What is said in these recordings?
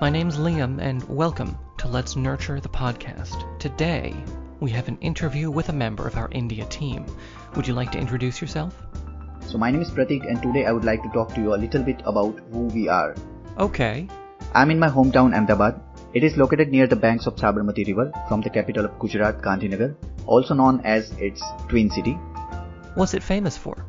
My name's Liam, and welcome to Let's Nurture the podcast. Today, we have an interview with a member of our India team. Would you like to introduce yourself? So, my name is Pratik, and today I would like to talk to you a little bit about who we are. Okay. I'm in my hometown Ahmedabad. It is located near the banks of Sabarmati River from the capital of Gujarat, Gandhinagar, also known as its twin city. What's it famous for?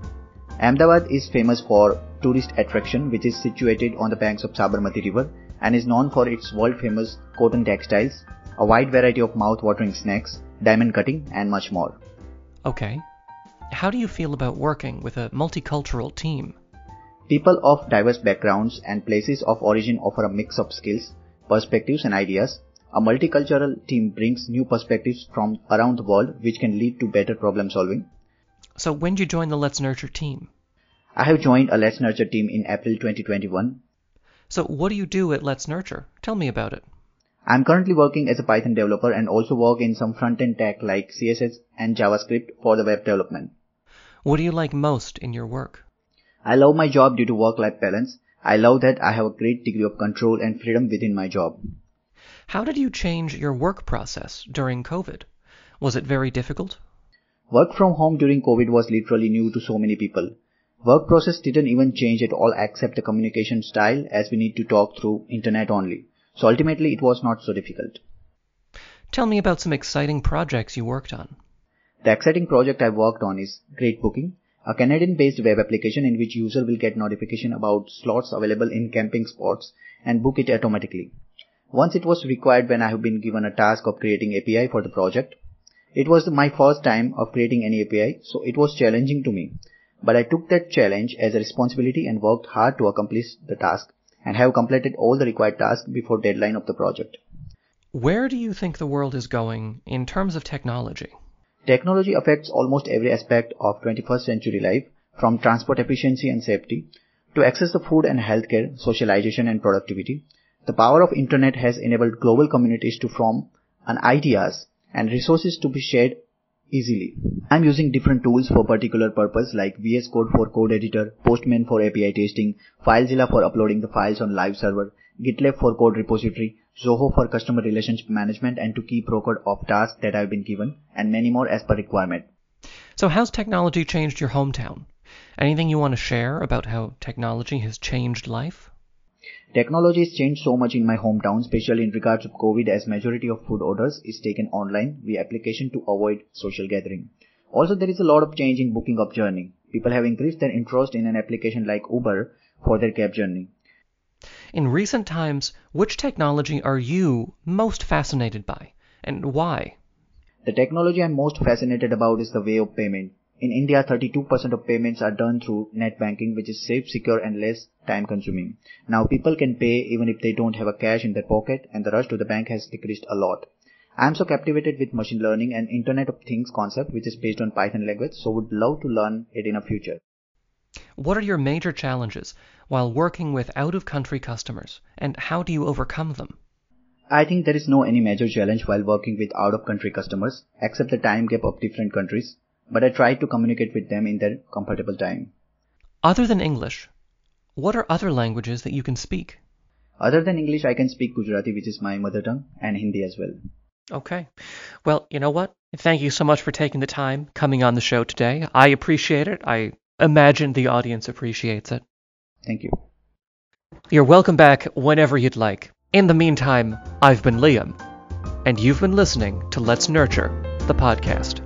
Ahmedabad is famous for tourist attraction which is situated on the banks of Sabarmati River and is known for its world famous cotton textiles, a wide variety of mouth-watering snacks, diamond cutting and much more. Okay. How do you feel about working with a multicultural team? People of diverse backgrounds and places of origin offer a mix of skills, perspectives and ideas. A multicultural team brings new perspectives from around the world which can lead to better problem solving. So when did you join the Let's Nurture team? I have joined a Let's Nurture team in April 2021. So what do you do at Let's Nurture? Tell me about it. I'm currently working as a Python developer and also work in some front-end tech like CSS and JavaScript for the web development. What do you like most in your work? I love my job due to work-life balance. I love that I have a great degree of control and freedom within my job. How did you change your work process during COVID? Was it very difficult? Work from home during COVID was literally new to so many people. Work process didn't even change at all except the communication style as we need to talk through internet only. So ultimately it was not so difficult. Tell me about some exciting projects you worked on. The exciting project I worked on is Great Booking, a Canadian-based web application in which user will get notification about slots available in camping spots and book it automatically. Once it was required when I have been given a task of creating API for the project. It was my first time of creating any API, so it was challenging to me. But I took that challenge as a responsibility and worked hard to accomplish the task and have completed all the required tasks before deadline of the project. Where do you think the world is going in terms of technology? Technology affects almost every aspect of 21st century life, from transport efficiency and safety to access to food and healthcare, socialization and productivity. The power of internet has enabled global communities to form and ideas and resources to be shared easily. I'm using different tools for particular purpose like VS Code for code editor, Postman for API testing, FileZilla for uploading the files on live server, GitLab for code repository, Zoho for customer relationship management and to keep record of tasks that I've been given, and many more as per requirement. So how's technology changed your hometown? Anything you want to share about how technology has changed life? Technology has changed so much in my hometown, especially in regards to COVID as majority of food orders is taken online via application to avoid social gathering. Also there is a lot of change in booking of journey. People have increased their interest in an application like Uber for their cab journey. In recent times, which technology are you most fascinated by, and why? The technology I'm most fascinated about is the way of payment. In India, 32% of payments are done through net banking, which is safe, secure, and less time consuming. Now, people can pay even if they don't have a cash in their pocket, and the rush to the bank has decreased a lot. I am so captivated with machine learning and Internet of Things concept, which is based on Python language, so would love to learn it in a future. What are your major challenges while working with out-of-country customers, and how do you overcome them? I think there is no any major challenge while working with out-of-country customers, except the time gap of different countries, but I try to communicate with them in their comfortable time. Other than English, what are other languages that you can speak? Other than English, I can speak Gujarati, which is my mother tongue, and Hindi as well. Okay. Well, you know what? Thank you so much for taking the time coming on the show today. I appreciate it. I imagine the audience appreciates it. Thank you. You're welcome back whenever you'd like. In the meantime, I've been Liam, and you've been listening to Let's Nurture, the podcast.